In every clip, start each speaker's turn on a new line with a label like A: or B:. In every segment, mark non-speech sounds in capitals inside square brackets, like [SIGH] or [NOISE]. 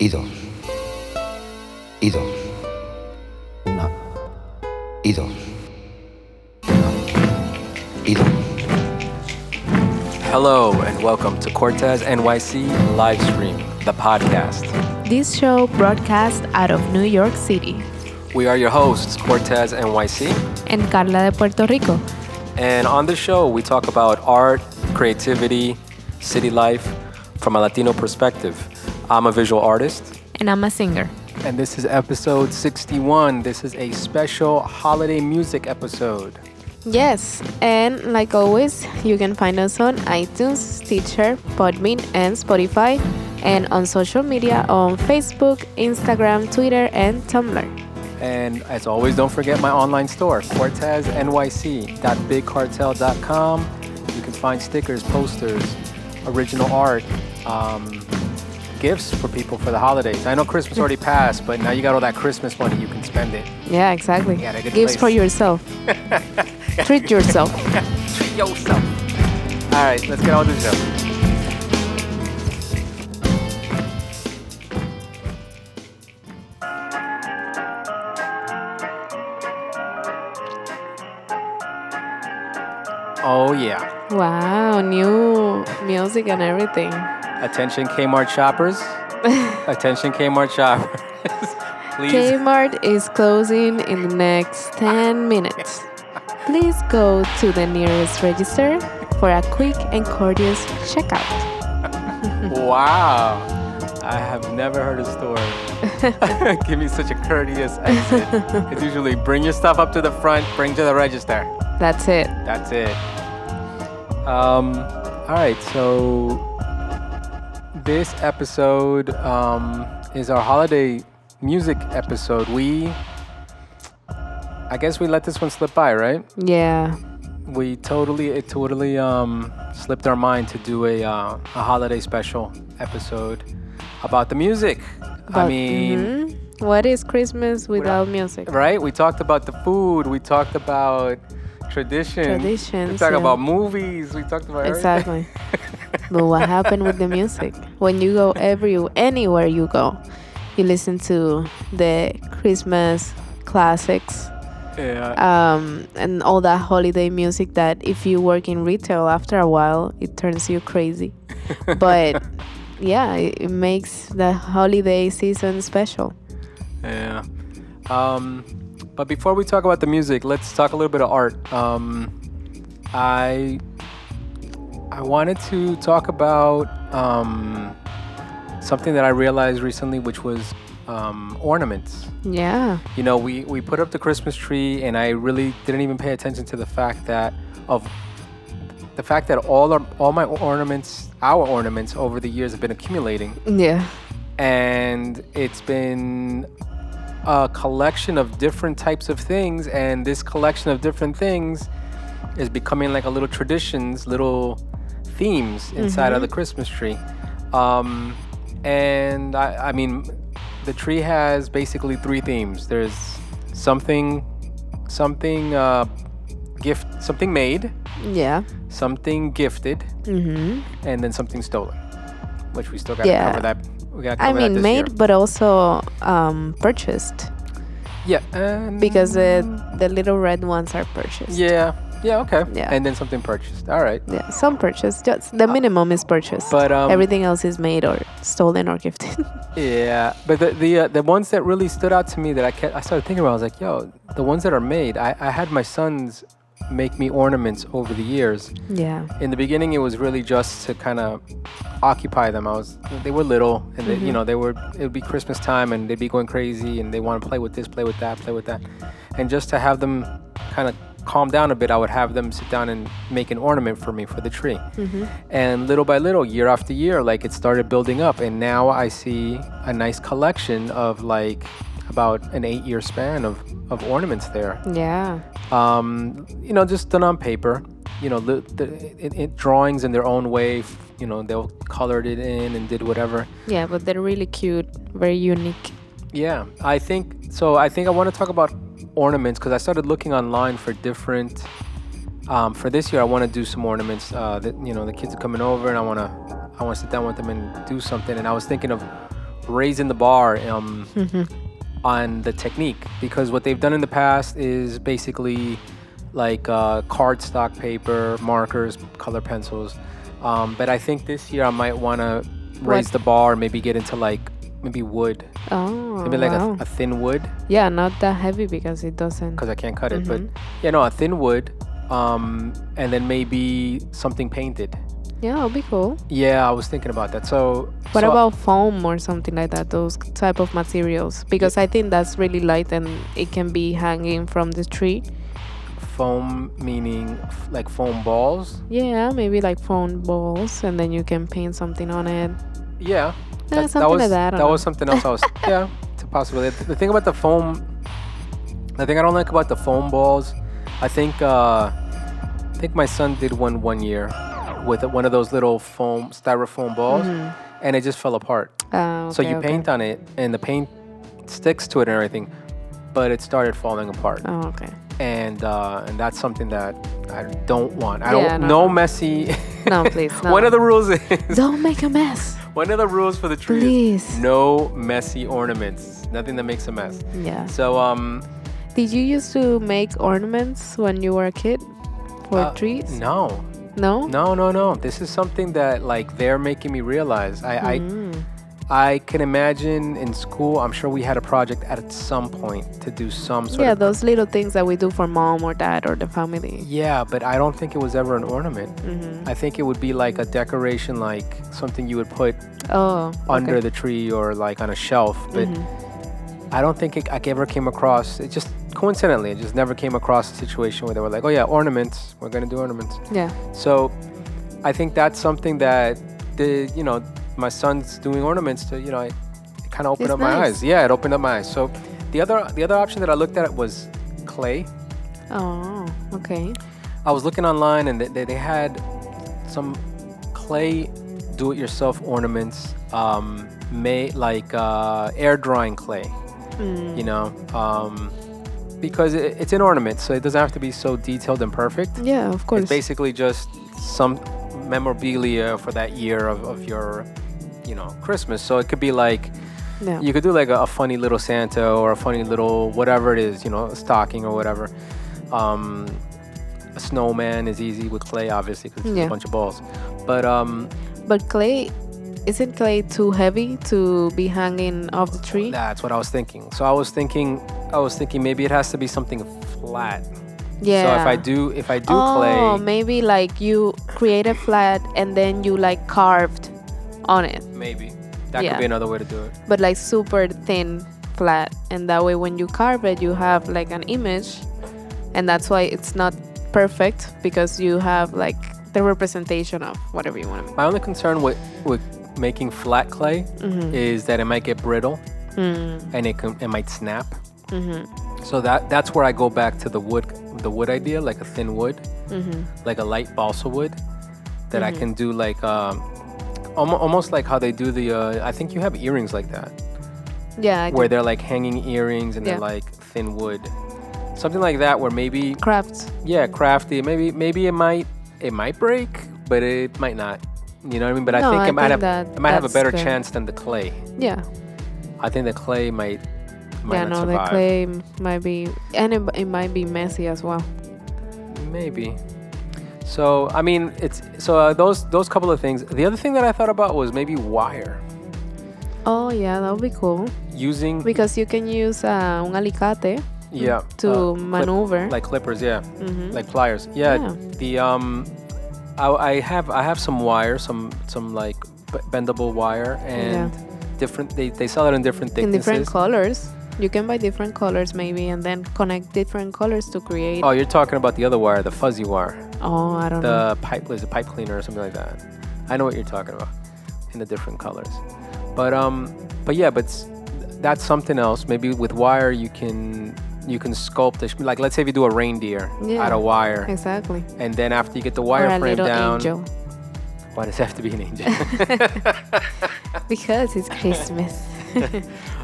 A: y dos, y dos, una, y dos, una, y dos.
B: Hello and welcome to Cortez NYC live stream, the podcast.
C: This show broadcast out of New York City
B: We are your hosts, Cortez NYC,
C: and Carla de Puerto Rico.
B: and on the show we talk about art, creativity, city life from a Latino perspective. I'm a visual artist,
C: And I'm a singer.
B: and this is episode 61. This is a special holiday music episode.
C: Yes, and like always, you can find us on iTunes, Stitcher, Podbean, and Spotify, and on social media on Facebook, Instagram, Twitter, and Tumblr.
B: And as always, don't forget my online store, corteznyc.bigcartel.com. You can find stickers, posters, original art, um, gifts for people for the holidays. I know Christmas already [LAUGHS] passed, but now you got all that Christmas money, you can spend it.
C: Yeah, exactly.
B: Yeah,
C: Gifts
B: place.
C: for yourself. [LAUGHS] Treat yourself. [LAUGHS]
B: Treat yourself. All right, let's get on with the show. Oh yeah.
C: Wow, new music and everything.
B: Attention Kmart shoppers. [LAUGHS] Attention Kmart shoppers. [LAUGHS] Please.
C: Kmart is closing in the next 10 minutes. [LAUGHS] Please go to the nearest register for a quick and courteous checkout.
B: Wow. I have never heard a store give me such a courteous exit. It's usually bring your stuff up to the front, bring to the register.
C: That's it.
B: That's it. Um, all right, so this episode um, is our holiday music episode. We, I guess we let this one slip by, right?
C: Yeah.
B: We totally, it totally um, slipped our mind to do a, uh, a holiday special episode about the music. I
C: But-
B: mean,
C: mhm. what is Christmas without music?
B: right? We talked about the food. We talked about tradition. We
C: Traditions,
B: talked
C: yeah.
B: about movies. We talked about
C: Exactly. [LAUGHS] but what happened with the music? When you go every anywhere you go, you listen to the Christmas classics.
B: yeah.
C: um, and all that holiday music that if you work in retail after a while it turns you crazy [LAUGHS] but yeah it, it makes the holiday season special
B: yeah. Um, but before we talk about the music, let's talk a little bit of art. Um, I I wanted to talk about um, something that I realized recently, which was um, ornaments.
C: yeah
B: you know we we put up the christmas tree and i really didn't even pay attention to the fact that of the fact that all our all my ornaments our ornaments over the years have been accumulating
C: yeah
B: and it's been a collection of different types of things and this collection of different things is becoming like a little traditions little themes inside of the christmas tree. Um, and I, I mean the tree has basically three themes. There's something something uh, gift something made.
C: Yeah.
B: Something gifted.
C: Mm-hmm.
B: and then something stolen which we still gotta
C: Yeah.
B: cover that we gotta
C: i mean made
B: year.
C: but also um, purchased
B: Yeah, um,
C: because the the little red ones are purchased
B: yeah, yeah, okay.
C: Yeah.
B: and then something purchased. All right,
C: yeah some purchased just the minimum is purchased
B: but um,
C: everything else is made or stolen or gifted [LAUGHS]
B: yeah, but the the uh, the ones that really stood out to me that I kept, I started thinking about. I was like, yo, the ones that are made. I I had my sons make me ornaments over the years.
C: yeah
B: In the beginning, it was really just to kind of occupy them. I was they were little, and they, you mm-hmm. know they were it would be Christmas time, and they'd be going crazy, and they want to play with this, play with that, play with that, and just to have them kind of calm down a bit, I would have them sit down and make an ornament for me for the tree. Mm-hmm. And little by little, year after year, like it started building up, and now I see a nice collection of like about an eight-year span of of ornaments there
C: yeah
B: um, you know, just done on paper. You know, the, the it, it, drawings in their own way. You know, they'll colored it in and did whatever.
C: Yeah, but they're really cute, very unique.
B: Yeah, I think so. I think I want to talk about ornaments because I started looking online for different. Um, for this year, I want to do some ornaments. Uh, that you know, the kids are coming over, and I want to, I want to sit down with them and do something. And I was thinking of raising the bar um, [LAUGHS] on the technique because what they've done in the past is basically like uh, cardstock paper, markers, color pencils. Um, but I think this year I might want to raise
C: What?
B: the bar, maybe get into like maybe wood,
C: Oh,
B: maybe like
C: wow.
B: a, a thin wood
C: yeah, not that heavy because it doesn't.
B: because I can't cut it. But
C: Mhm.
B: yeah, no, a thin wood, um, and then maybe something painted.
C: Yeah, it'll be cool.
B: Yeah, I was thinking about that. So
C: What
B: so-
C: about foam or something like that? Those type of materials, because I think that's really light and it can be hanging from the tree.
B: foam meaning f- like foam balls?
C: Yeah, maybe like foam balls, and then you can paint something on it.
B: Yeah,
C: Eh,
B: that,
C: something
B: was
C: like that.
B: That
C: don't
B: was something else. I was [LAUGHS] yeah, it's a possibility. The thing about the foam, the thing I don't like about the foam balls, I think uh, I think my son did one one year with one of those little foam styrofoam balls,
C: Mhm.
B: and it just fell apart.
C: Ah,
B: so you
C: okay.
B: paint on it, and the paint sticks to it and everything, but it started falling apart.
C: Oh, okay.
B: and uh, and that's something that I don't want. I
C: Yeah,
B: don't
C: no,
B: no, messy.
C: No, please, [LAUGHS] no.
B: One of the rules is
C: Don't make a mess. [LAUGHS]
B: one of the rules for the tree
C: Please.
B: no messy ornaments. Nothing that makes a mess.
C: Yeah.
B: So um
C: Did you used to make ornaments when you were a kid for
B: uh,
C: trees?
B: No,
C: No.
B: no, no, no. This is something that like they're making me realize. I
C: Mm.
B: I I can imagine in school. I'm sure we had a project at some point to do some sort of
C: Yeah,
B: of
C: those little things that we do for mom or dad or the family.
B: yeah, but I don't think it was ever an ornament.
C: hmm
B: I think it would be like a decoration, like something you would put
C: Oh.
B: under
C: okay.
B: the tree or like on a shelf. But
C: Mhm.
B: I don't think it, I ever came across. It just coincidentally, it just never came across a situation where they were like, "Oh yeah, ornaments. We're gonna do ornaments."
C: Yeah.
B: So I think that's something that the you know my son's doing ornaments to you know it, it kind of opened
C: It's
B: up my eyes. Yeah, it opened up my eyes. So the other the other option that I looked at was clay.
C: Oh. Okay.
B: I was looking online and they, they, they had some clay do-it-yourself ornaments um, made like uh, air drying clay.
C: Mm.
B: you know, um, because it, it's an ornament, so it doesn't have to be so detailed and perfect.
C: Yeah, of course.
B: It's basically just some memorabilia for that year of, of your, you know, Christmas. So it could be like
C: yeah.
B: you could do like a, a funny little Santa or a funny little whatever it is, you know, a stocking or whatever. Um, a snowman is easy with clay, obviously, because it's
C: Yeah.
B: a bunch of balls. But um,
C: but clay, isn't clay too heavy to be hanging off the tree?
B: that's what I was thinking. So I was thinking, I was thinking maybe it has to be something flat.
C: Yeah.
B: So if I do if I do
C: oh,
B: clay,
C: maybe like you create a flat and then you like carved on it,
B: maybe that
C: Yeah.
B: could be another way to do it.
C: but like super thin flat, and that way when you carve it, you have like an image, and that's why it's not perfect because you have like the representation of whatever you want to make.
B: My only concern with with making flat clay
C: Mm-hmm.
B: is that it might get brittle
C: Mm,
B: and it can, it might snap.
C: mm-hmm,
B: So that that's where I go back to the wood the wood idea, like a thin wood,
C: mm-hmm.
B: like a light balsa wood that I
C: Mhm.
B: can do like um, almost like how they do the uh, I think you have earrings like that
C: Yeah, I
B: where they're like hanging earrings and they're like thin wood. Something like that where maybe
C: crafts.
B: yeah, crafty. Maybe maybe it might it might break, but it might not. You know what I mean? But I think
C: I
B: it might
C: think
B: have might have a better
C: good.
B: chance than the clay.
C: Yeah,
B: I think the clay might might
C: yeah. No,
B: survive.
C: the clay might be, and it, it might be messy as well.
B: Maybe. So I mean, it's so uh, those those couple of things. The other thing that I thought about was maybe wire
C: Oh yeah, that would be cool
B: using
C: because you can use uh, un alicate
B: yeah
C: to
B: uh, clip-
C: maneuver.
B: like clippers, yeah,
C: Mhm.
B: like pliers. Yeah,
C: Yeah.
B: the um, I, I have I have some wire, some some like bendable wire and different. They, they sell it in different thicknesses.
C: in different colors. You can buy different colors maybe, and then connect different colors to create.
B: Oh, you're talking about the other wire, the fuzzy wire,
C: Oh, I don't know.
B: the pipe was a pipe cleaner or something like that. I know what you're talking about in the different colors. But um, but yeah, but that's something else. Maybe with wire you can you can sculpt it. Like let's say if you do a reindeer
C: Yeah.
B: out of wire,
C: Exactly.
B: and then after you get the
C: Or
B: wire
C: a little
B: down,
C: angel
B: why does it have to be an angel? [LAUGHS]
C: because it's Christmas.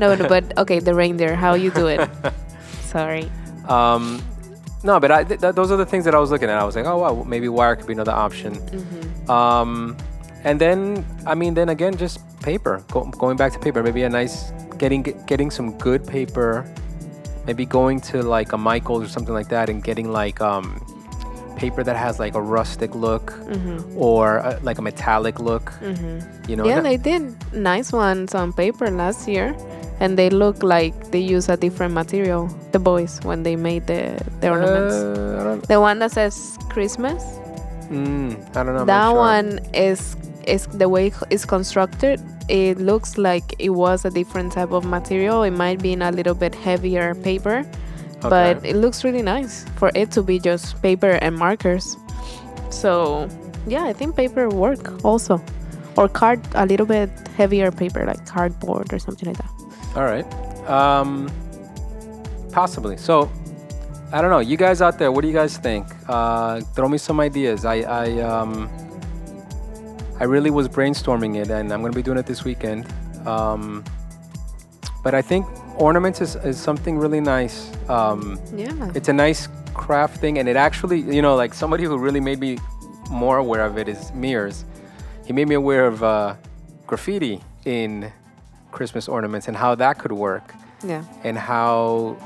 C: no, [LAUGHS] no, but okay, the reindeer. How you do it? [LAUGHS] Sorry.
B: um, no, but I, th- th- those are the things that I was looking at. I was like, oh wow, maybe wire could be another option.
C: Mm-hmm.
B: Um, and then, I mean, then again, just paper. Go, going back to paper, maybe a nice getting getting some good paper. Maybe going to like a Michaels or something like that, and getting like um, paper that has like a rustic look or uh like a metallic look. You know,
C: yeah, they did nice ones on paper last year, and they look like they use a different material. The boys when they made the the ornaments.
B: Uh,
C: the one that says Christmas.
B: mm, I don't know. I'm
C: that
B: sure.
C: one is is the way it's constructed. It looks like it was a different type of material. It might be in a little bit heavier paper, but it looks really nice for it to be just paper and markers. So yeah, I think paper work also, or card a little bit heavier paper like cardboard or something like that.
B: All right. Um, possibly. So, I don't know. You guys out there, what do you guys think? Uh, throw me some ideas. I, I, um, I really was brainstorming it, and I'm gonna be doing it this weekend. Um, but I think ornaments is, is something really nice. Um,
C: Yeah.
B: it's a nice craft thing, and it actually, you know, like somebody who really made me more aware of it is Mears. He made me aware of uh, graffiti in Christmas ornaments and how that could work,
C: yeah.
B: and how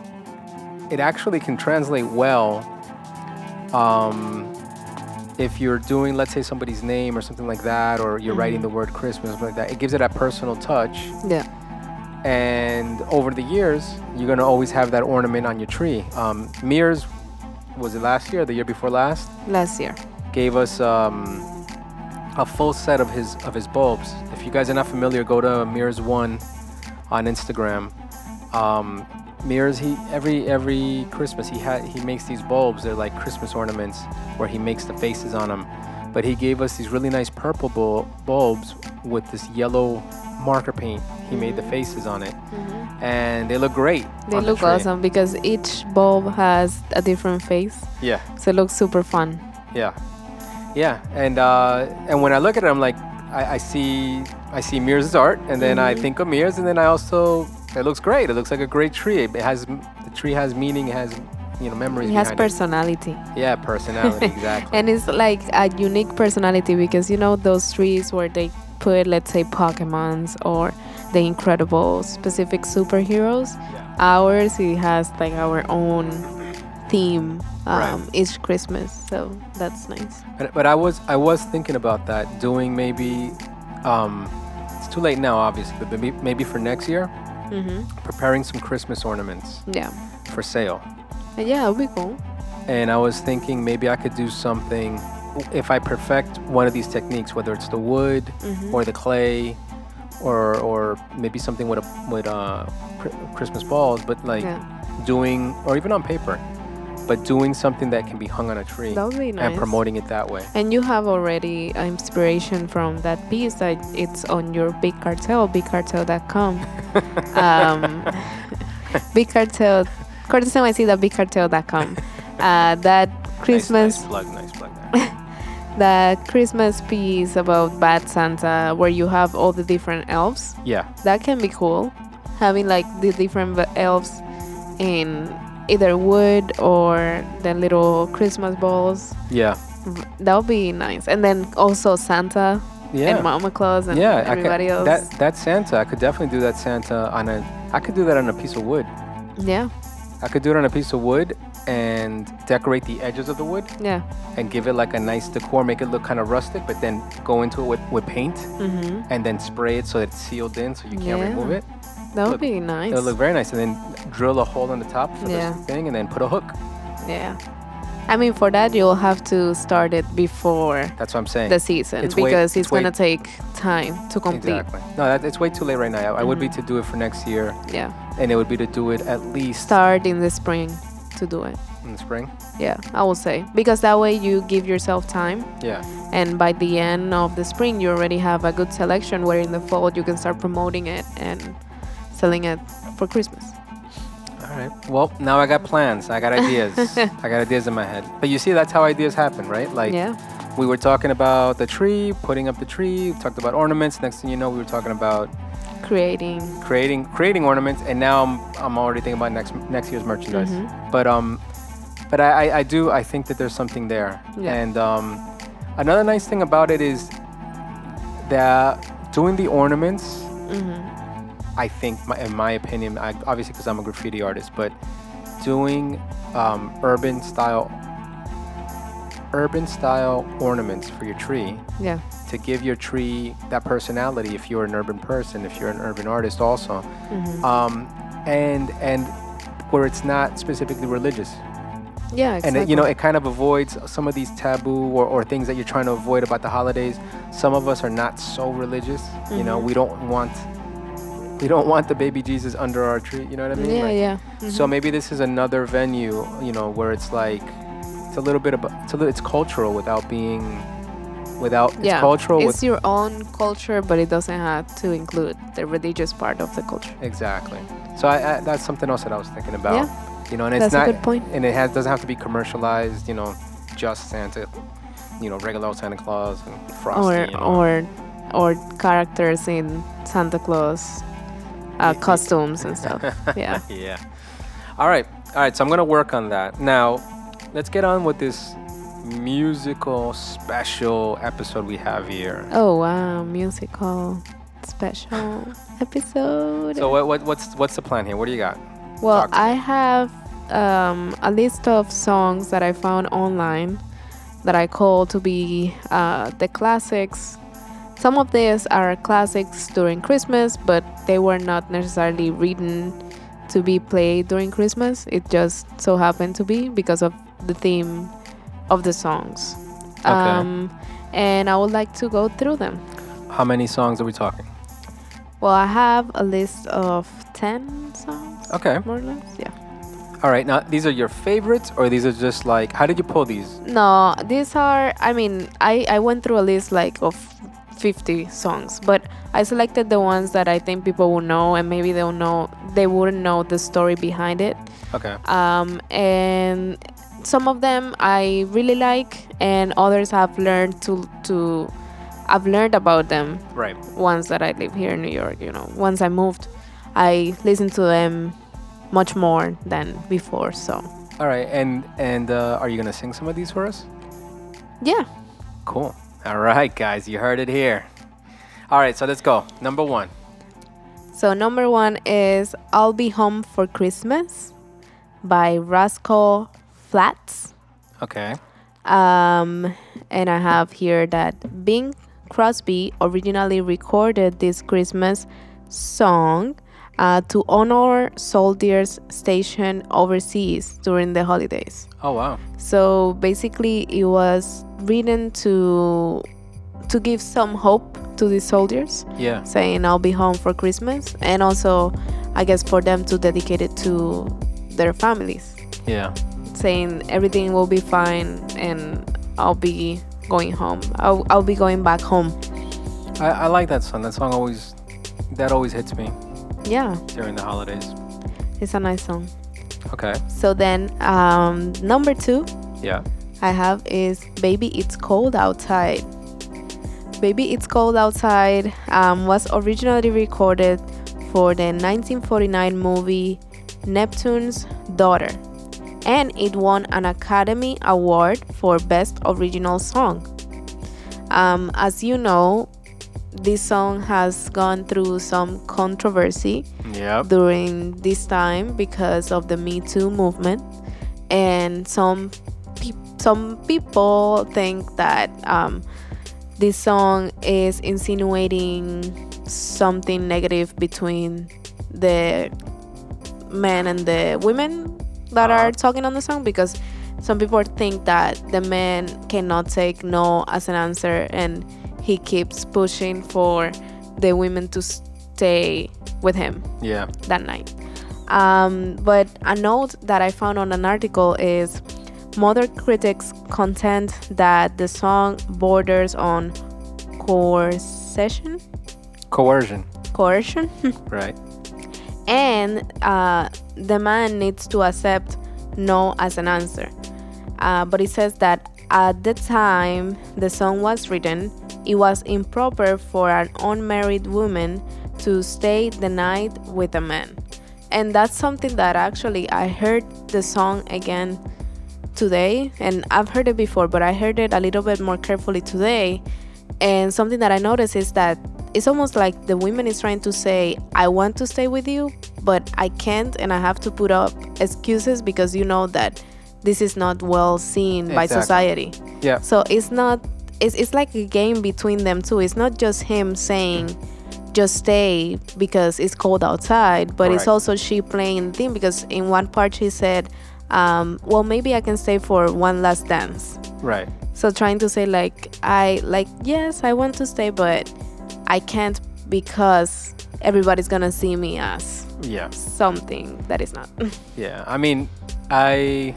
B: it actually can translate well. Um, if you're doing, let's say, somebody's name or something like that, or you're writing the word Christmas, something like that, it gives it a personal touch.
C: Yeah.
B: And over the years, you're gonna always have that ornament on your tree. Um, Mears, was it last year, the year before last,
C: Last year.
B: gave us um, a full set of his of his bulbs. If you guys are not familiar, go to Mears One on Instagram. Um, Mears, he every every Christmas he had he makes these bulbs. They're like Christmas ornaments where he makes the faces on them. But he gave us these really nice purple bul- bulbs with this yellow marker paint. He made the faces on it, and they look great.
C: They
B: on the
C: look awesome because each bulb has a different face,
B: Yeah.
C: so it looks super fun.
B: Yeah, yeah, and uh, and when I look at it, I'm like, I, I see I see Mears' art, and then I think of Mears, and then I also it looks great. It looks like a great tree. It has the tree has meaning, it has you know memories.
C: It has personality.
B: It. Yeah, personality [LAUGHS] exactly.
C: And it's like a unique personality because you know those trees where they put, let's say, Pokemons or the incredible specific superheroes. Yeah. Ours, it has like our own theme
B: Right.
C: um, each Christmas, so that's nice.
B: But, but I was I was thinking about that doing maybe um, it's too late now obviously, but maybe maybe for next year
C: hmm
B: preparing some Christmas ornaments
C: Yeah,
B: for sale.
C: Yeah, it'll be cool.
B: and I was thinking maybe I could do something if I perfect one of these techniques, whether it's the wood
C: Mhm.
B: or the clay, or or maybe something with a with uh, Christmas balls, but like
C: Yeah.
B: doing or even on paper, but doing something that can be hung on a tree
C: That would be nice.
B: and promoting it that way.
C: And you have already uh, inspiration from that piece that it's on your Big Cartel, bigcartel.com. [LAUGHS] um, [LAUGHS] Big Cartel, Cortez NYC, bigcartel.com. Uh, that Christmas,
B: Nice, nice plug, nice plug [LAUGHS]
C: the Christmas piece about Bad Santa, where you have all the different elves.
B: yeah,
C: That can be cool. Having like the different elves in either wood or the little Christmas balls.
B: yeah,
C: That would be nice. And then also Santa
B: yeah.
C: and Mama Claus and
B: yeah, I
C: everybody
B: could,
C: else.
B: that that Santa, I could definitely do that Santa on a. I could do that on a piece of wood.
C: yeah,
B: I could do it on a piece of wood and decorate the edges of the wood
C: yeah.
B: and give it like a nice decor, make it look kind of rustic, but then go into it with, with paint
C: Mm-hmm.
B: and then spray it so that it's sealed in so you can't
C: Yeah.
B: remove it.
C: That would
B: Look,
C: be nice.
B: It would look very nice. And then drill a hole on the top for
C: Yeah.
B: this thing and then put a hook.
C: yeah. I mean, for that, you'll have to start it before
B: That's what I'm saying.
C: the season
B: It's way-
C: because
B: it's
C: it's, going to take time to complete.
B: Exactly. No, that, it's way too late right now. I, I would be
C: Mm-hmm.
B: to do it for next year,
C: Yeah.
B: and it would be to do it at least
C: Start in the spring to do it.
B: in the spring.
C: Yeah, I will say. Because that way you give yourself time.
B: Yeah.
C: And by the end of the spring, you already have a good selection where in the fall you can start promoting it and selling it for Christmas.
B: All right. Well, now I got plans. I got ideas. [LAUGHS] I got ideas in my head. But you see, that's how ideas happen, right? Like
C: yeah.
B: we were talking about the tree, putting up the tree. We talked about ornaments. Next thing you know, we were talking about
C: Creating.
B: creating creating ornaments. And now I'm I'm already thinking about next next year's merchandise.
C: Mhm.
B: But um, but I, I I do I think that there's something there.
C: Yeah.
B: And um, another nice thing about it is that doing the ornaments.
C: Mhm.
B: I think, my, in my opinion, I, obviously because I'm a graffiti artist, but doing um, urban style, urban style ornaments for your tree
C: Yeah.
B: to give your tree that personality. If you're an urban person, if you're an urban artist, also,
C: Mhm.
B: um, and and where it's not specifically religious,
C: Yeah.
B: and
C: Exactly.
B: it, you know it kind of avoids some of these taboo or, or things that you're trying to avoid about the holidays. Some of us are not so religious. You know,
C: Mhm.
B: we don't want [LAUGHS] we don't want the baby Jesus under our tree. You know what I mean?
C: yeah.
B: Like,
C: Yeah.
B: So
C: Mhm.
B: maybe this is another venue, you know, where it's like it's a little bit about it's a little, it's cultural without being without
C: yeah.
B: it's cultural
C: It's
B: with
C: your own culture, but it doesn't have to include the religious part of the culture.
B: exactly. So I, I, that's something else that I was thinking about.
C: Yeah.
B: You know, and it's
C: That's a good point.
B: and it has doesn't have to be commercialized. You know, just Santa, you know, regular old Santa Claus and Frosty.
C: or or or characters in Santa Claus uh, costumes and stuff. [LAUGHS] yeah.
B: yeah. All right. All right. So I'm gonna work on that now. Let's get on with this musical special episode we have here.
C: Oh wow, musical special [LAUGHS] episode.
B: So what, what what's what's the plan here? What do you got?
C: well, I have um, a list of songs that I found online that I call to be uh, the classics. Some of these are classics during Christmas, but they were not necessarily written to be played during Christmas. It just so happened to be because of the theme of the songs. Um, and I would like to go through them.
B: How many songs are we talking?
C: Well, I have a list of 10 songs,
B: Okay.
C: more or less. Yeah.
B: All right. Now these are your favorites, or these are just like how did you pull these?
C: No, these are, I mean, I, I went through a list like of 50 songs, but I selected the ones that I think people will know and maybe they'll know, they wouldn't know the story behind it.
B: Okay.
C: Um, and some of them I really like, and others I've learned to, to, I've learned about them
B: Right.
C: once that I live here in New York, you know, once I moved, I listened to them much more than before. So,
B: All right. And and uh, are you gonna sing some of these for us?
C: yeah.
B: Cool. All right, guys. You heard it here. All right. So let's go. Number one.
C: So, number one is I'll Be Home for Christmas by Rascal Flatts.
B: Okay.
C: Um, and I have here that Bing Crosby originally recorded this Christmas song uh, to honor soldiers stationed overseas during the holidays.
B: Oh wow.
C: So basically, it was written to to give some hope to the soldiers,
B: Yeah.
C: saying I'll be home for Christmas, and also, I guess for them to dedicate it to their families,
B: Yeah.
C: saying everything will be fine and I'll be going home. I'll, I'll be going back home.
B: I, I like that song. That song always that always hits me
C: Yeah,
B: during the holidays.
C: it's a nice song.
B: Okay.
C: So then, um, number two
B: Yeah.
C: I have is Baby It's Cold Outside. Baby It's Cold Outside um, was originally recorded for the 1949 movie Neptune's Daughter, and it won an Academy Award for Best Original Song. Um, as you know, this song has gone through some controversy
B: Yep.
C: during this time because of the Me Too movement, and some peop some people think that um, this song is insinuating something negative between the men and the women that are talking on the song because some people think that the men cannot take no as an answer and he keeps pushing for the women to stay with him
B: Yeah.
C: that night. Um, but a note that I found on an article is modern critics contend that the song borders on coercion,
B: Coercion.
C: coercion, [LAUGHS]
B: Right.
C: and uh, the man needs to accept no as an answer. Uh, but it says that at the time the song was written, it was improper for an unmarried woman to stay the night with a man. And that's something that actually I heard the song again today, and I've heard it before, but I heard it a little bit more carefully today. And something that I noticed is that it's almost like the women is trying to say, I want to stay with you, but I can't, and I have to put up excuses because you know that this is not well seen by society.
B: Yeah.
C: So it's not. It's it's like a game between them too. It's not just him saying, "Just stay" because it's cold outside, but it's also she playing the thing because in one part she said, um, "Well, maybe I can stay for one last dance."
B: Right.
C: So trying to say like I like yes I want to stay, but I can't because everybody's gonna see me as
B: Yeah.
C: something that is not. [LAUGHS]
B: Yeah. I mean, I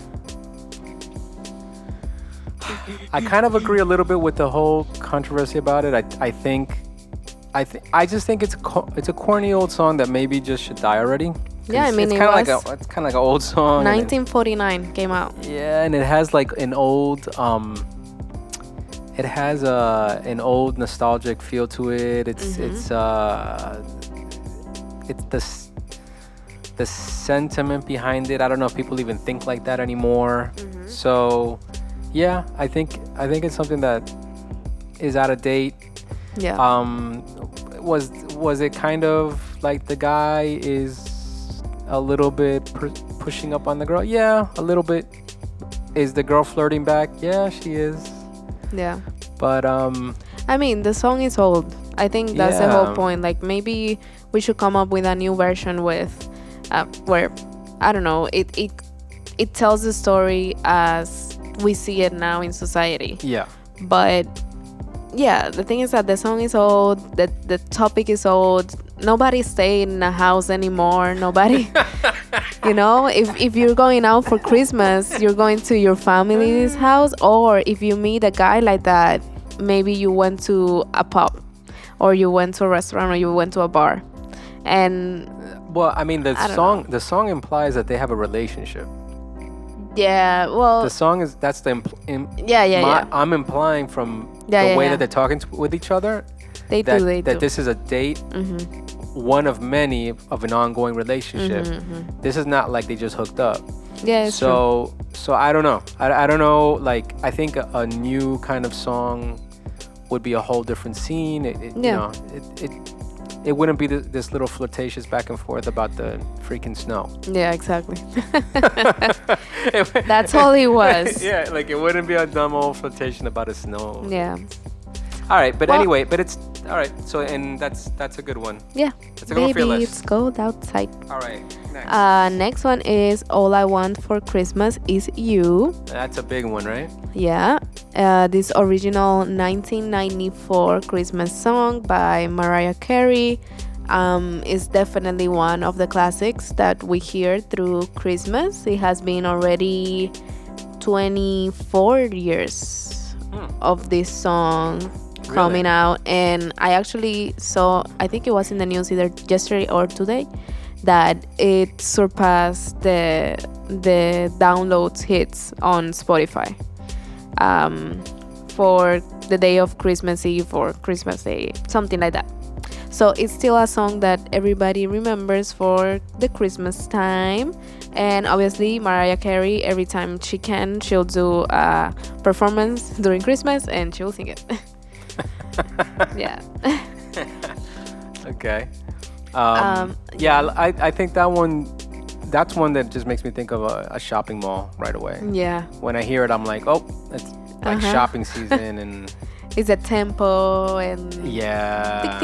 B: I kind of agree a little bit with the whole controversy about it. I I think I th- I just think it's a co- it's a corny old song that maybe just should die already.
C: Yeah, I mean,
B: it's kind of like a it's kind of like an old song. and it-
C: 1949 came out.
B: Yeah, and it has like an old um it has a an old nostalgic feel to it. It's
C: Mhm.
B: it's uh it's the the sentiment behind it. I don't know if people even think like that anymore.
C: Mm-hmm.
B: So, yeah, I think I think it's something that is out of date.
C: Yeah.
B: Um was was it kind of like the guy is a little bit pu- pushing up on the girl? Yeah, a little bit. Is the girl flirting back? Yeah, she is.
C: yeah.
B: But um
C: I mean, the song is old. I think that's the whole point. Like maybe we should come up with a new version with, uh, where, I don't know, it it it tells the story as we see it now in society.
B: yeah.
C: But yeah, the thing is that the song is old. The the topic is old. Nobody stay in a house anymore. Nobody. [LAUGHS] you know, if if you're going out for Christmas, you're going to your family's mm. house, or if you meet a guy like that, maybe you went to a pub, or you went to a restaurant, or you went to a bar, and
B: Well, I mean the
C: I
B: song the song implies that they have a relationship.
C: Yeah, well,
B: The song is that's the impl- im-
C: yeah, yeah,
B: my,
C: yeah,
B: I'm implying from
C: Yeah,
B: the
C: yeah,
B: way
C: yeah.
B: that they're talking to, with each other
C: they
B: that,
C: do, they
B: that
C: do.
B: this is a date,
C: hmm
B: one of many of an ongoing relationship.
C: hmm
B: This is not like they just hooked up.
C: Yeah, it's true.
B: so so I don't know. I, I don't know. Like I think a, a new kind of song would be a whole different scene. It, it, You
C: Yeah.
B: know, it, it it wouldn't be th- this little flirtatious back and forth about the freaking snow.
C: Yeah, exactly. [LAUGHS] That's all it was. [LAUGHS]
B: yeah, like it wouldn't be a dumb old flirtation about a snow.
C: Yeah.
B: All right, but
C: Well-
B: anyway, but it's all right. So and that's that's a good one.
C: Yeah.
B: That's a good one for your
C: Baby,
B: list.
C: it's cold outside.
B: All right, next.
C: Uh, next one is All I Want for Christmas is You.
B: that's a big one, right?
C: Yeah. Uh, this original 1994 Christmas song by Mariah Carey um, is definitely one of the classics that we hear through Christmas. It has been already 24 years
B: Hmm.
C: of this song coming out and i actually saw i think it was in the news either yesterday or today that it surpassed the the downloads hits on spotify um, for the day of christmas eve or christmas day something like that. So it's still a song that everybody remembers for the christmas time and obviously mariah carey every time she can she'll do a performance [LAUGHS] during christmas and she'll sing it [LAUGHS] yeah.
B: okay. Um,
C: um,
B: yeah, I, I think that one, that's one that just makes me think of a, a shopping mall right away.
C: Yeah.
B: When I hear it, I'm like, oh, it's like
C: uh-huh.
B: shopping season and.
C: It's a tempo and
B: yeah,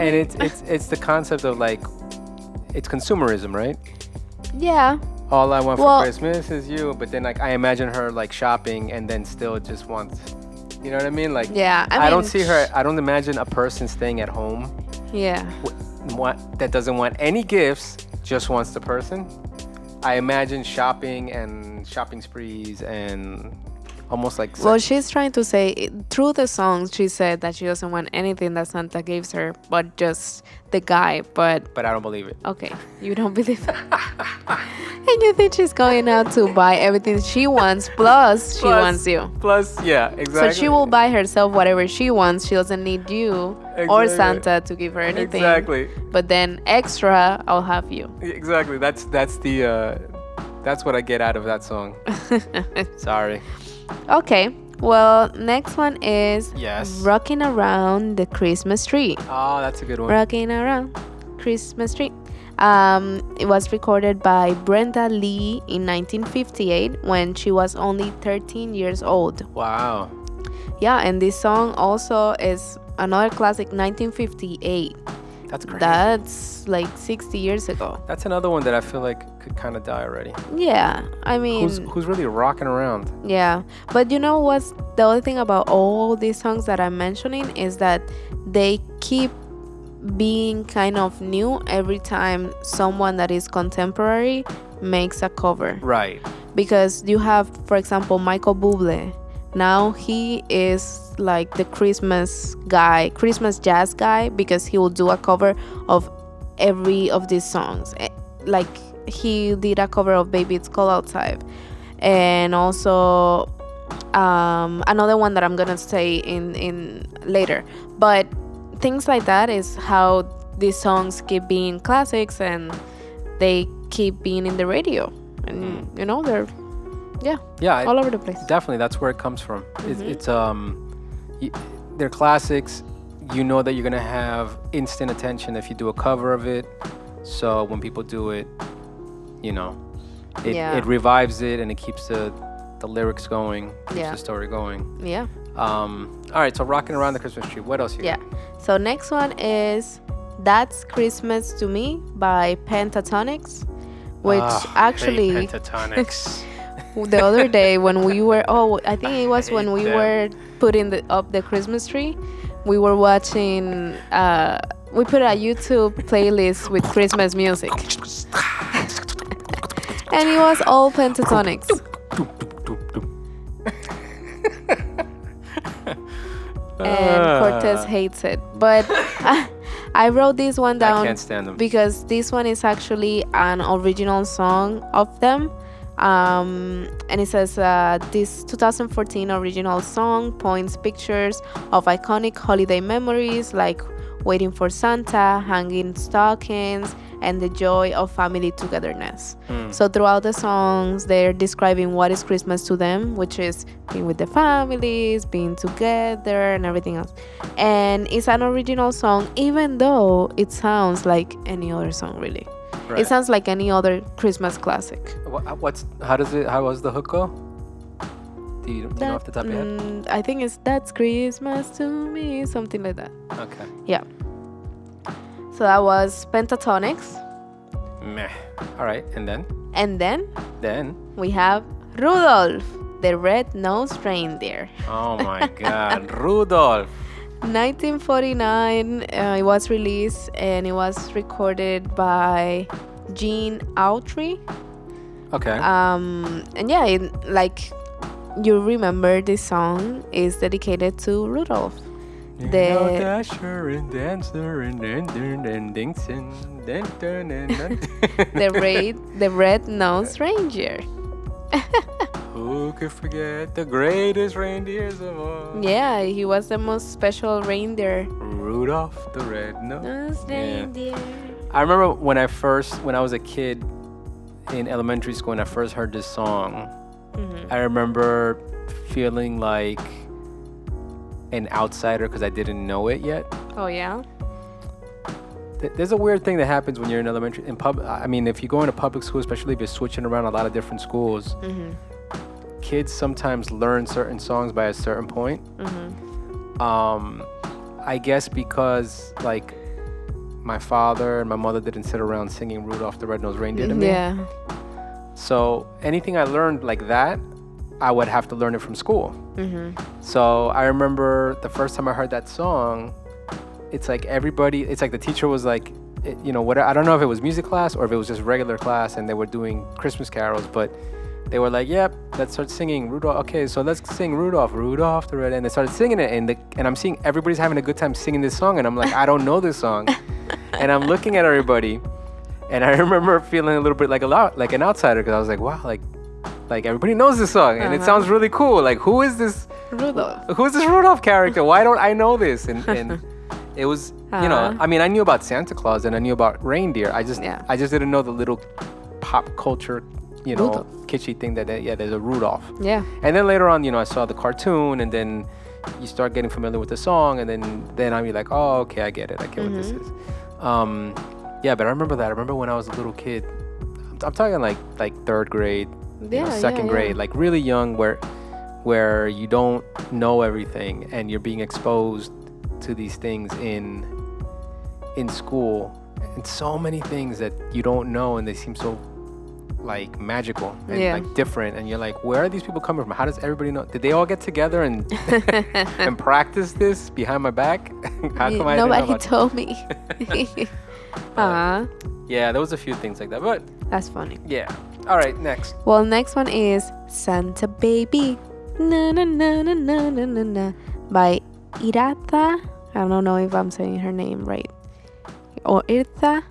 B: and it's it's it's the concept of like, it's consumerism, right?
C: Yeah,
B: all I want
C: well,
B: for Christmas is you. But then like I imagine her like shopping and then still just wants you know what I mean? Like
C: yeah
B: I,
C: I,
B: don't see her. I don't imagine a person staying at home
C: yeah
B: want, that doesn't want any gifts, just wants the person. I imagine shopping and shopping sprees and almost like
C: Well,
B: sex-
C: she's trying to say through the songs. She said that she doesn't want anything that Santa gives her, but just the guy. But
B: but I don't believe it.
C: okay, you don't believe it, [LAUGHS] and you think she's going out to buy everything she wants plus she
B: Plus-
C: wants you.
B: Plus, yeah, exactly.
C: So she will buy herself whatever she wants. She doesn't need you or Santa to give her anything.
B: Exactly,
C: But then extra, I'll have you.
B: exactly. That's that's the uh, that's what I get out of that song. [LAUGHS] Sorry.
C: Okay. Well, next one is
B: Yes.
C: Rocking Around the Christmas Tree.
B: Oh, that's a good one.
C: Rocking Around Christmas Tree. Um, it was recorded by Brenda Lee in 1958 when she was only 13 years old.
B: Wow.
C: Yeah, and this song also is another classic 1958.
B: That's crazy.
C: That's like 60 years ago.
B: That's another one that I feel like could kind of die already.
C: Yeah, I mean,
B: Who's who's really rocking around?
C: yeah. But you know what's the other thing about all these songs that I'm mentioning is that they keep being kind of new every time someone that is contemporary makes a cover.
B: Right.
C: Because you have, for example, Michael Bublé. Now he is like the Christmas guy, Christmas jazz guy, because he will do a cover of every of these songs. Eh, Like he did a cover of Baby It's Cold Outside. And also um, another one that I'm gonna say in, in later. But things like that is how these songs keep being classics and they keep being in the radio. And you know, they're yeah,
B: Yeah. I-
C: all over the place.
B: Definitely, that's where it comes from. It's,
C: Mhm.
B: it's um, y- they're classics. You know that you're gonna have instant attention if you do a cover of it. So when people do it, you know, it,
C: Yeah.
B: it revives it and it keeps the the lyrics going, keeps
C: Yeah.
B: the story going.
C: Yeah.
B: Um, all right, so rocking around the Christmas tree. What else you
C: Yeah. So next one is That's Christmas to Me by Pentatonix, which
B: I hate
C: actually
B: Pentatonix. [LAUGHS]
C: the other [LAUGHS] day when we were oh I think it was when we were putting the, up the Christmas tree, we were watching uh we put a YouTube playlist with Christmas music. [LAUGHS] and it was all Pentatonix. [LAUGHS] and Cortez
B: Ah,
C: hates it. But I wrote this one down
B: can't stand them.
C: because this one is actually an original song of them. Um, and it says uh, this 2014 original song points pictures of iconic holiday memories like waiting for Santa, hanging stockings, and the joy of family togetherness.
B: Hmm.
C: So throughout the songs, they're describing what is Christmas to them, which is being with the families, being together, and everything else. And it's an original song, even though it sounds like any other song, really.
B: Right.
C: It sounds like any other Christmas classic.
B: Wha- What's how does it? How was the hook go? Do you, do you know off the top of your head?
C: Mm, I think it's That's Christmas to Me, something like that.
B: Okay.
C: Yeah. So that was Pentatonix.
B: Meh. All right, and then
C: And then
B: then.
C: we have Rudolph, the red-nosed reindeer.
B: Oh my [LAUGHS] God, Rudolph.
C: 1949, uh, it was released and it was recorded by Gene Autry.
B: Okay.
C: Um, and yeah, it, like you remember this song is dedicated to Rudolph.
B: You
C: the-
B: know Dasher and Dancer and dun dun. [LAUGHS]
C: the red, the red-nosed [LAUGHS] reindeer. [LAUGHS]
B: Who could forget the greatest reindeers of all?
C: Yeah, he was the most special reindeer.
B: Rudolph the red-nosed.
C: Nosed
B: Yeah.
C: reindeer.
B: I remember when I first, when I was a kid in elementary school, and I first heard this song.
C: Mhm.
B: I remember feeling like an outsider because I didn't know it yet.
C: Oh yeah.
B: Th- There's a weird thing that happens when you're in elementary in pub. I mean, if you go into public school, especially if you're switching around a lot of different schools,
C: Mhm.
B: Kids sometimes learn certain songs by a certain point.
C: Mhm.
B: Um, I guess because like my father and my mother didn't sit around singing Rudolph the Red-Nosed Reindeer to me.
C: Yeah.
B: So anything I learned like that, I would have to learn it from school.
C: Mhm.
B: So I remember the first time I heard that song, it's like everybody, it's like the teacher was like, it, you know, what I don't know if it was music class or if it was just regular class and they were doing Christmas carols, but they were like, yep, let's start singing Rudolph. Okay, so let's sing Rudolph, Rudolph the Red, and they started singing it, and the, and I'm seeing everybody's having a good time singing this song, and I'm like, I don't know this song, [LAUGHS] and I'm looking at everybody, and I [LAUGHS] remember feeling a little bit like a lot like an outsider because I was like, wow, like. Like everybody knows this song, and it
C: Uh-huh.
B: sounds really cool. Like, who is this?
C: Rudolph.
B: who's this Rudolph character? Why don't I know this? And, [LAUGHS] and it was, you know,
C: Uh-huh.
B: I mean, I knew about Santa Claus and I knew about reindeer. I just,
C: Yeah.
B: I just didn't know the little pop culture you know
C: Rudolph.
B: kitschy thing that yeah there's a Rudolph.
C: Yeah.
B: And then later on, you know, I saw the cartoon, and then you start getting familiar with the song, and then then I'm like, oh, okay, I get it. I get what this is. Um, yeah, but I remember that. I remember when I was a little kid. I'm, I'm talking like like third grade, you know, second
C: yeah,
B: grade,
C: yeah.
B: like really young, where where you don't know everything, and you're being exposed to these things in in school, and so many things that you don't know, and they seem so like magical and
C: Yeah.
B: like different and you're like where are these people coming from how does everybody know did they all get together and [LAUGHS] and practice this behind my back [LAUGHS] how come I didn't
C: Nobody told me. [LAUGHS] Ah,
B: yeah there was a few things like that but
C: that's funny.
B: yeah all right next
C: Well, next one is Santa Baby. Na na na na na na na na by Irata. I don't know if I'm saying her name right. Or Irtha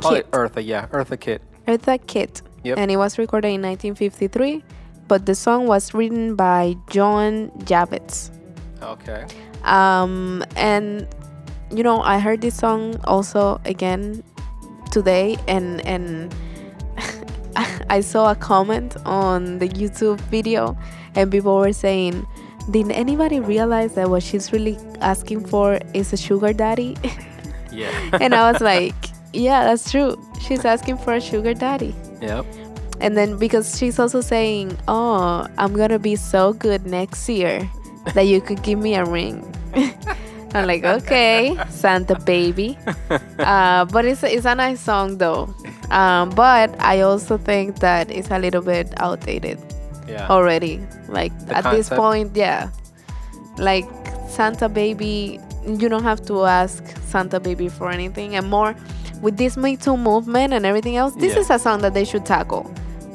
B: call
C: Kit.
B: eartha yeah eartha kitt
C: Eartha Kitt.
B: Yep.
C: And it was recorded in 1953, but the song was written by Joan Javits.
B: okay
C: Um, and you know, I heard this song also again today, and and [LAUGHS] I saw a comment on the YouTube video, and people were saying, "Did anybody realize that what she's really asking for is a sugar daddy?"
B: yeah [LAUGHS]
C: and I was [LAUGHS] like, "Yeah, that's true. She's asking for a sugar daddy."
B: Yep
C: And then because she's also saying, "Oh, I'm gonna be so good next year that you could give me a ring." [LAUGHS] I'm like, "Okay, Santa baby." [LAUGHS] Uh, but it's it's a nice song though. Um, but I also think that it's a little bit outdated
B: yeah
C: already. Like
B: The
C: at this point, yeah. Like Santa baby, you don't have to ask Santa baby for anything, and more with this Me Too movement and everything else. This
B: Yeah.
C: is a song that they should tackle.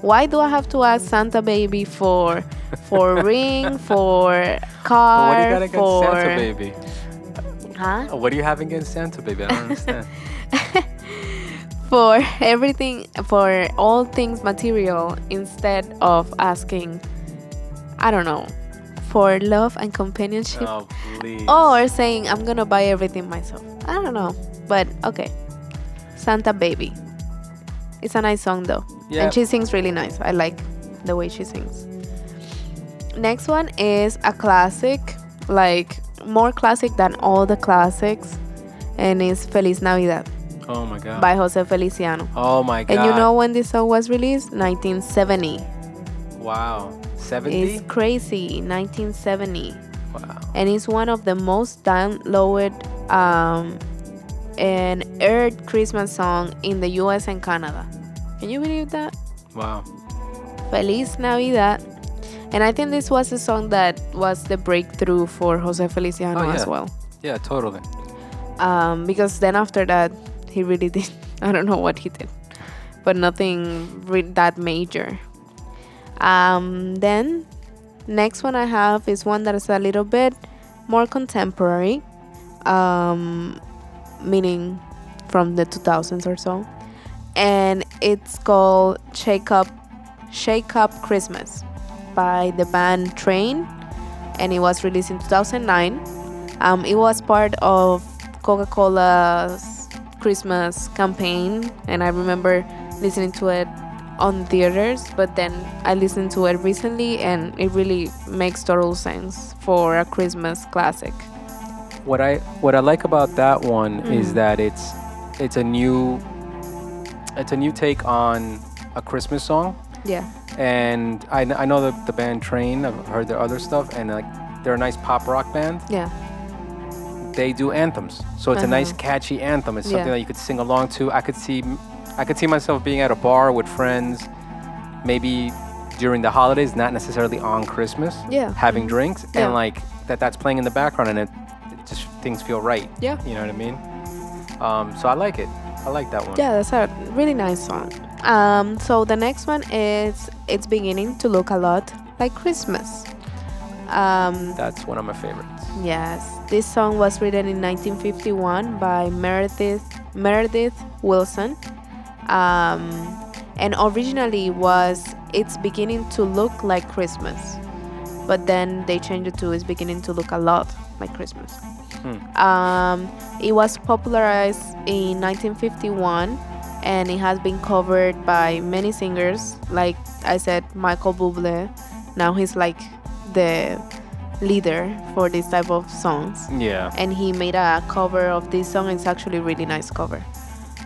C: Why do I have to ask Santa baby for for [LAUGHS] ring, for
B: But
C: car,
B: what do you got against
C: for
B: Santa baby?
C: huh?
B: Oh, what do you have against Santa baby? I don't understand. [LAUGHS]
C: for everything for all things material instead of asking I don't know for love and companionship
B: oh
C: or saying I'm gonna buy everything myself. I don't know, but okay. Santa Baby. It's a nice song though,
B: Yeah.
C: and she sings really nice. I like the way she sings. Next one is a classic, like more classic than all the classics, and it's Feliz Navidad
B: Oh my god.
C: by Jose Feliciano.
B: Oh my god.
C: And you know when this song was released? 1970.
B: Wow. 70?
C: It's crazy. 1970.
B: Wow.
C: and it's one of the most downloaded um, and aired Christmas song in the US and Canada. Can you believe that?
B: Wow.
C: Feliz Navidad. And I think this was a song that was the breakthrough for Jose Feliciano
B: Oh,
C: as
B: yeah.
C: well.
B: Yeah, totally.
C: Um, because then after that, he really did. [LAUGHS] I don't know what he did, but nothing re- that major. Um, then, next one I have is one that is a little bit more contemporary, um, meaning from the 2000s or so, and it's called "Shake Up, Shake Up Christmas" by the band Train, and it was released in 2009. Um, it was part of Coca-Cola's Christmas campaign, and I remember listening to it on theaters. But then I listened to it recently, and it really makes total sense for a Christmas classic.
B: What I what I like about that one is
C: Mhm.
B: that it's it's a new it's a new take on a Christmas song.
C: Yeah,
B: And I, I know the, the band Train. I've heard their other stuff, and like they're a nice pop rock band.
C: yeah,
B: They do anthems, so it's a nice
C: Uh-huh.
B: catchy anthem. It's
C: Yeah.
B: something that you could sing along to. I could see I could see myself being at a bar with friends, maybe during the holidays, not necessarily on Christmas.
C: yeah.
B: having
C: Mhm.
B: drinks
C: Yeah.
B: and like that that's playing in the background and it just things feel right.
C: Yeah.
B: you know what i mean? Um so i like it. I like that one.
C: Yeah, that's a really nice song. Um, so the next one is "It's Beginning to Look a Lot Like Christmas." Um,
B: that's one of my favorites.
C: Yes, this song was written in 1951 by Meredith Meredith Willson, um, and originally was "It's beginning to look like Christmas," but then they changed it to "It's beginning to look a lot like Christmas."
B: Hmm.
C: Um, it was popularized in 1951, and it has been covered by many singers. Like I said, Michael Bublé. Now he's like the leader for this type of songs
B: Yeah.
C: and he made a cover of this song. It's actually a really nice cover.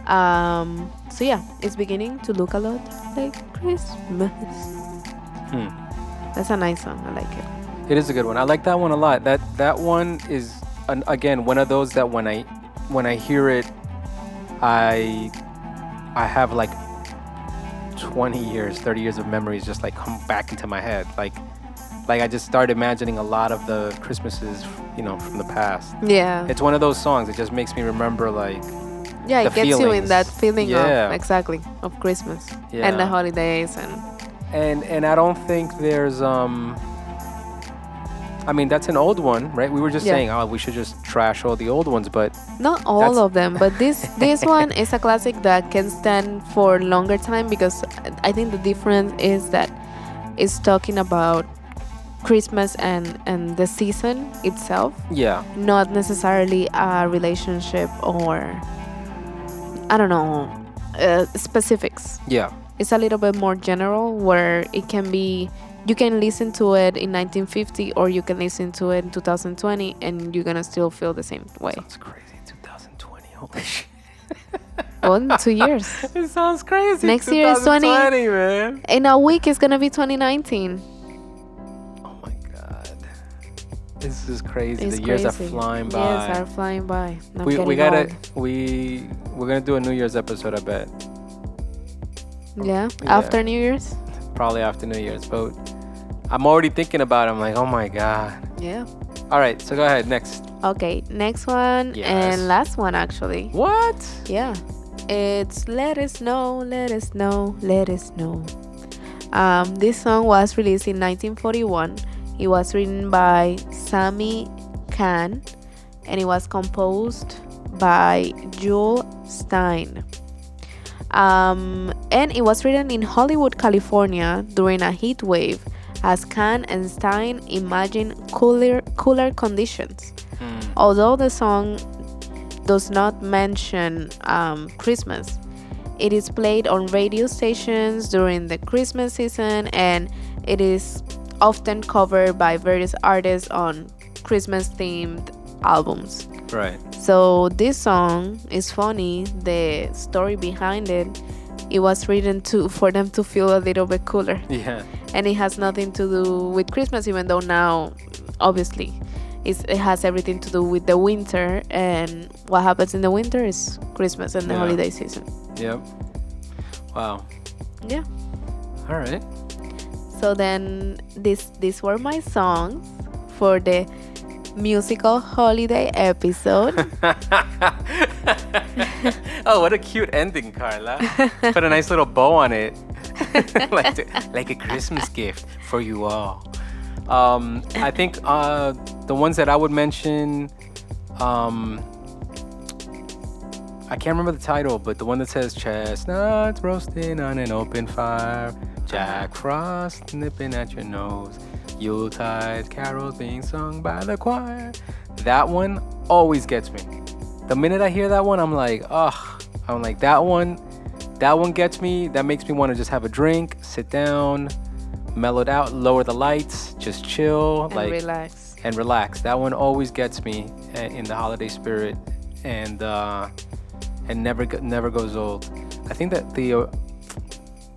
C: Um, so yeah, it's beginning to look a lot like Christmas.
B: Hmm.
C: That's a nice song. I like it.
B: It is a good one. I like that one a lot. That that one is an, again one of those that when I when I hear it, I I have like 20 years, 30 years of memories just like come back into my head. Like like I just started imagining a lot of the Christmases, you know, from the past.
C: Yeah,
B: It's one of those songs. It just makes me remember like
C: yeah, it gets you in that feeling
B: Yeah.
C: of exactly of Christmas
B: yeah.
C: and the holidays and
B: and and I don't think there's um I mean that's an old one, right? We were just
C: Yeah.
B: saying, oh, we should just trash all the old ones, but
C: not all of them, but this this [LAUGHS] one is a classic that can stand for longer time because I think the difference is that it's talking about Christmas and and the season itself.
B: yeah,
C: not necessarily a relationship or I don't know uh, specifics.
B: yeah,
C: It's a little bit more general where it can be you can listen to it in 1950 or you can listen to it in 2020 and you're gonna still feel the same way.
B: sounds crazy. 2020, holy shit. [LAUGHS]
C: well, two years. [LAUGHS]
B: It sounds crazy.
C: Next year is 20.
B: man.
C: In a week, it's gonna be 2019.
B: Oh my god, this is crazy.
C: It's
B: the years are flying by.
C: Years are flying by. I'm
B: we we gotta
C: old.
B: we we're gonna do a New Year's episode. I bet
C: Yeah.
B: Yeah.
C: After New Year's.
B: Probably after New Year's, but I'm already thinking about. it. I'm like, oh my god.
C: Yeah.
B: All right, so go ahead next.
C: Okay. Next one
B: Yes.
C: and last one actually.
B: What?
C: Yeah. It's Let It Snow, Let It Snow, Let It Snow. Um, this song was released in 1941. It was written by Sammy Cahn and it was composed by Jule Styne. Um, and it was written in Hollywood, California during a heat wave as Cahn and Styne imagined cooler, cooler conditions.
B: Hmm.
C: Although the song does not mention um, Christmas, it is played on radio stations during the Christmas season and it is often covered by various artists on Christmas themed albums.
B: Right.
C: So this song is funny. The story behind it, it was written to for them to feel a little bit cooler,
B: Yeah.
C: and it has nothing to do with Christmas. Even though now, obviously, it's, it has everything to do with the winter, and what happens in the winter is Christmas and the
B: Yeah.
C: holiday season.
B: Yep. Wow.
C: Yeah.
B: All right.
C: So then, this these were my songs for the musical holiday episode. [LAUGHS]
B: oh, what a cute ending, Carla. Put a nice little bow on it. [LAUGHS] like, to- like a Christmas gift for you all. Um, I think uh, the ones that I would mention, um, I can't remember the title, but the one that says chestnuts roasting on an open fire, Jack Frost nipping at your nose, Yuletide carols being sung by the choir. That one always gets me. The minute I hear that one, I'm like, ugh. I'm like, that one, that one gets me. That makes me want to just have a drink, sit down, mellow it out, lower the lights, just chill,
C: and
B: like
C: relax.
B: and relax. That one always gets me uh, in the holiday spirit, and uh, and never never goes old. I think that the uh,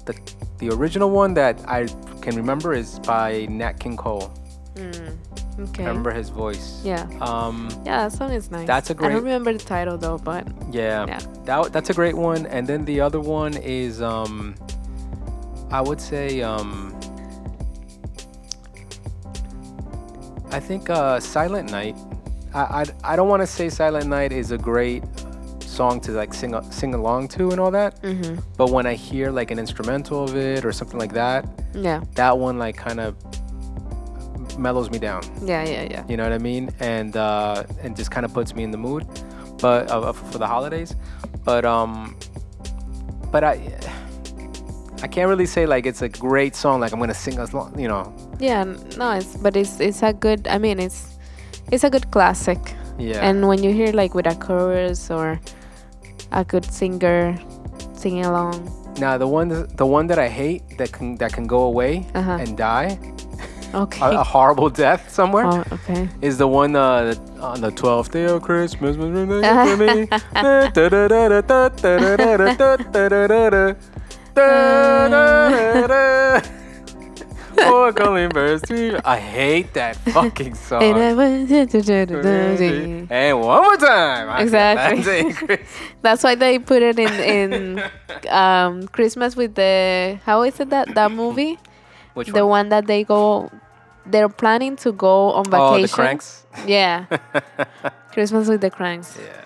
B: the the original one that I can remember is by Nat King Cole.
C: Mm, okay.
B: I remember his voice.
C: Yeah.
B: Um,
C: Yeah, that song is nice.
B: That's a great-
C: don't remember the title though, but
B: yeah,
C: Yeah.
B: That that's a great one. And then the other one is um, I would say um, I think uh, Silent Night. I I, I don't want to say Silent Night is a great song to like sing sing along to and all that.
C: hmm
B: But when I hear like an instrumental of it or something like that,
C: yeah,
B: that one like kind of mellows me down.
C: yeah, yeah, yeah.
B: You know what I mean? And uh, and just kind of puts me in the mood, but uh, for the holidays. But um, but I I can't really say like it's a great song. Like I'm gonna sing as long, you know.
C: Yeah, no, it's but it's it's a good. I mean, it's it's a good classic.
B: Yeah.
C: And when you hear like with a chorus or a good singer singing along.
B: Now the one the one that I hate that can that can go away
C: Uh-huh.
B: and die [LAUGHS]
C: Okay.
B: a, a horrible death somewhere
C: oh, okay.
B: is the one uh, on the 12th day of Christmas. [LAUGHS] Four calling birds I hate that [LAUGHS] fucking song.
C: And I went
B: And one more time. I
C: Exactly. [LAUGHS] That's why they put it in in [LAUGHS] um, Christmas with the how is it that that movie?
B: Which
C: the
B: one?
C: one that they go, they're planning to go on vacation.
B: Oh, the Kranks.
C: Yeah, Christmas with the Kranks.
B: Yeah.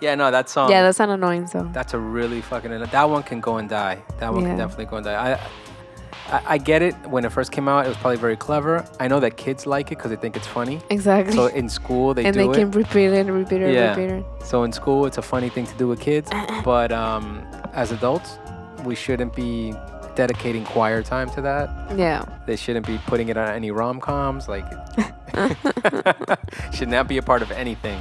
B: Yeah, no, that song.
C: Yeah, that's an annoying song.
B: That's a really fucking. That one can go and die. That one
C: Yeah.
B: can definitely go and die. I, I, I get it. When it first came out, it was probably very clever. I know that kids like it because they think it's funny.
C: Exactly.
B: So in school they do
C: and
B: do
C: they
B: it.
C: can repeat it, and repeat it,
B: Yeah.
C: repeat it.
B: So in school, it's a funny thing to do with kids. [LAUGHS] but um, as adults, we shouldn't be dedicating choir time to that.
C: Yeah.
B: They shouldn't be putting it on any rom coms. Like, [LAUGHS] [LAUGHS] should not that be a part of anything.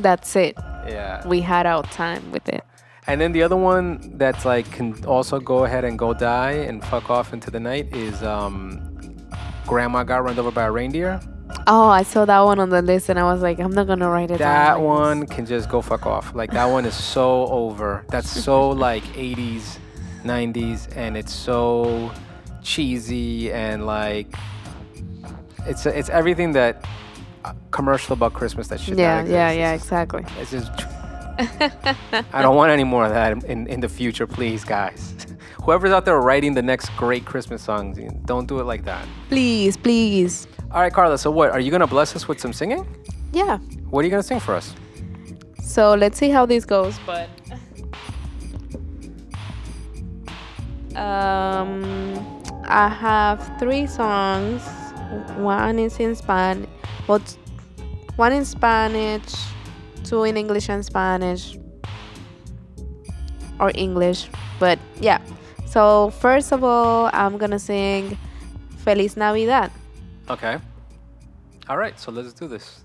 C: That's it.
B: Yeah.
C: We had our time with it.
B: And then the other one that's like can also go ahead and go die and fuck off into the night is um, Grandma got run over by a reindeer.
C: Oh, I saw that one on the list and I was like, I'm not gonna write it down.
B: That one can just go fuck off. Like that one is so over. That's so [LAUGHS] like 80s, 90s, and it's so cheesy and like it's it's everything that uh, commercial about Christmas that should
C: Yeah,
B: not
C: yeah,
B: exist.
C: yeah, exactly.
B: It's just. I don't want any more of that in, in the future, please, guys. [LAUGHS] Whoever's out there writing the next great Christmas songs, don't do it like that.
C: Please, please.
B: All right, Carla. So what? Are you gonna bless us with some singing?
C: Yeah.
B: What are you gonna sing for us?
C: So let's see how this goes, but um I have three songs. One is in Spanish, well, one in Spanish, two in English and Spanish, or English. But yeah. So first of all, I'm gonna sing "Feliz Navidad."
B: Okay. All right. So let's do this.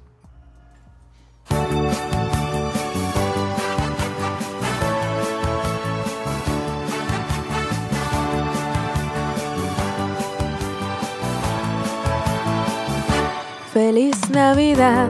C: Feliz Navidad,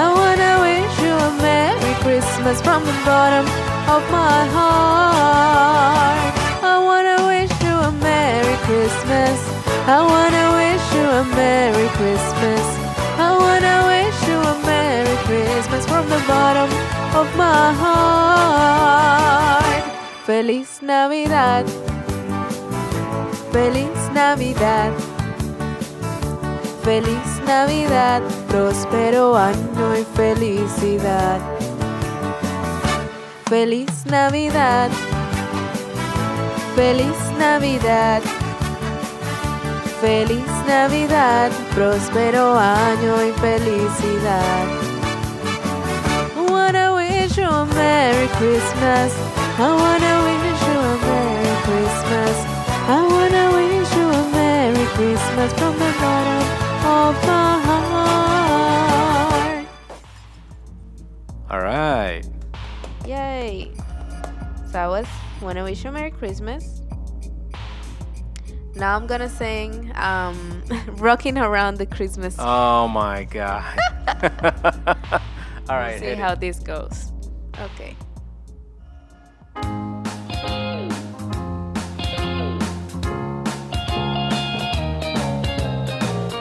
C: I wanna wish you a Merry Christmas from the bottom of my heart. I wanna wish you a Merry Christmas. I wanna wish you a Merry Christmas. I wanna wish you a Merry Christmas from the bottom of my heart. Feliz Navidad. Feliz Navidad. Feliz Navidad, próspero año y felicidad. Feliz Navidad. Feliz Navidad. Feliz Navidad, próspero año y felicidad. Wanna wish you a Merry Christmas. I wanna wish you a Merry Christmas. I wanna wish you a Merry Christmas from the bottom of my heart.
B: All right.
C: Yay! So that was Wanna Wish You a Merry Christmas. Now I'm gonna sing um, [LAUGHS] Rocking Around the Christmas.
B: Oh my God. [LAUGHS] [LAUGHS] All right.
C: see how
B: it.
C: this goes. Okay.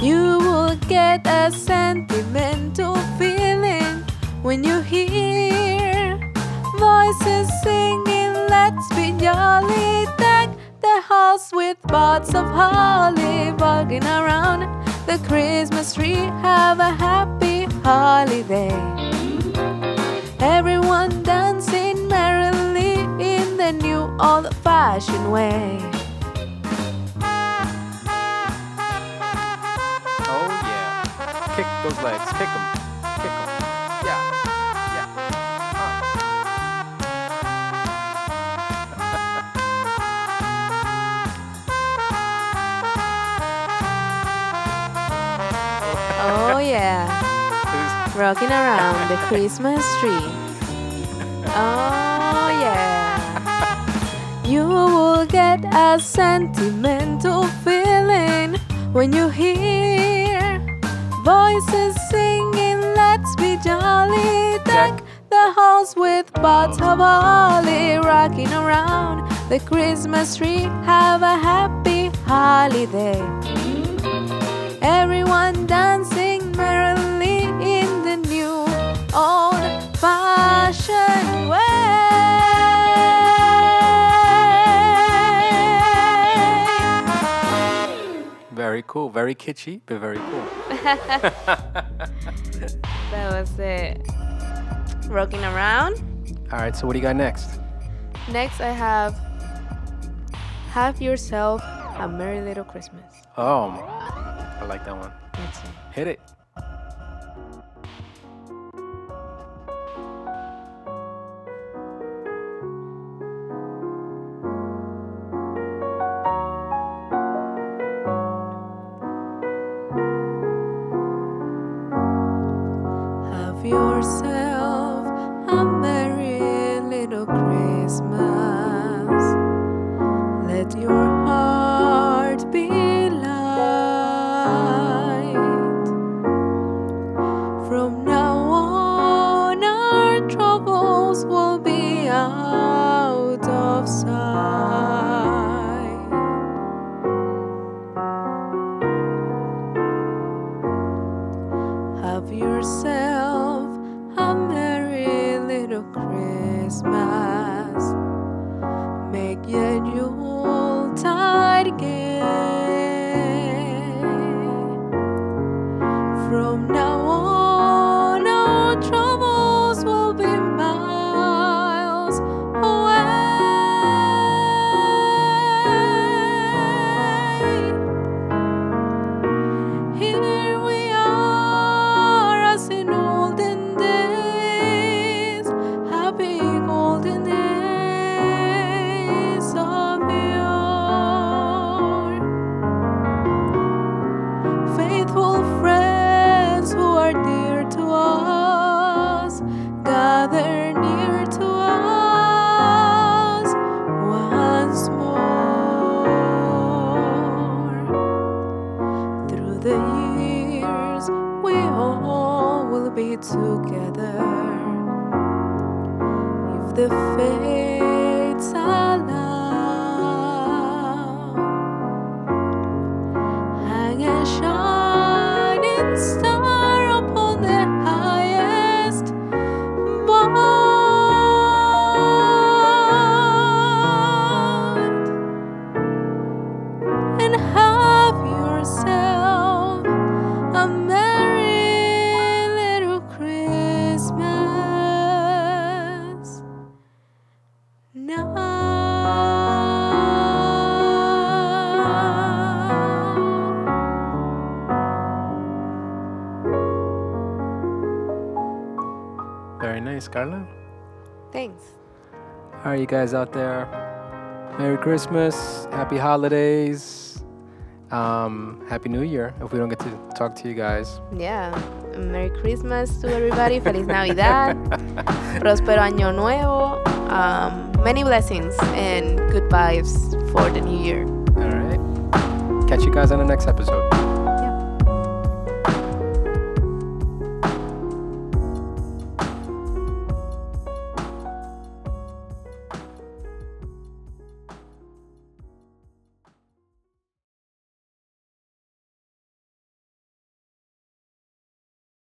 C: You will get a sentimental feeling when you hear voices singing, Let's be jolly. Deck the house with pots of holly, bugging around the Christmas tree. Have a happy holiday. Everyone dancing merrily in the new old fashioned way.
B: Kick those legs. Kick them. Kick them. Yeah. Yeah. Uh.
C: Oh, yeah. Rocking around the Christmas tree. Oh, yeah. You will get a sentimental feeling when you hear voices singing, Let's be jolly. Deck the house with pots of holly, rocking around the Christmas tree. Have a happy holiday. Everyone dancing
B: cool. Very kitschy, but very cool. [LAUGHS]
C: That was it. Rocking around.
B: All right. So what do you got next?
C: Next, I have Have Yourself a Merry Little Christmas.
B: Oh, I like that one. Hit it.
C: Yourself the years, we all will be together. If the fates
B: All right, you guys out there. Merry Christmas, Happy Holidays, um, Happy New Year. If we don't get to talk to you guys,
C: Yeah. Merry Christmas to everybody. Feliz Navidad. [LAUGHS] Próspero Año Nuevo. Um, many blessings and good vibes for the new year.
B: all right. Catch you guys on the next episode.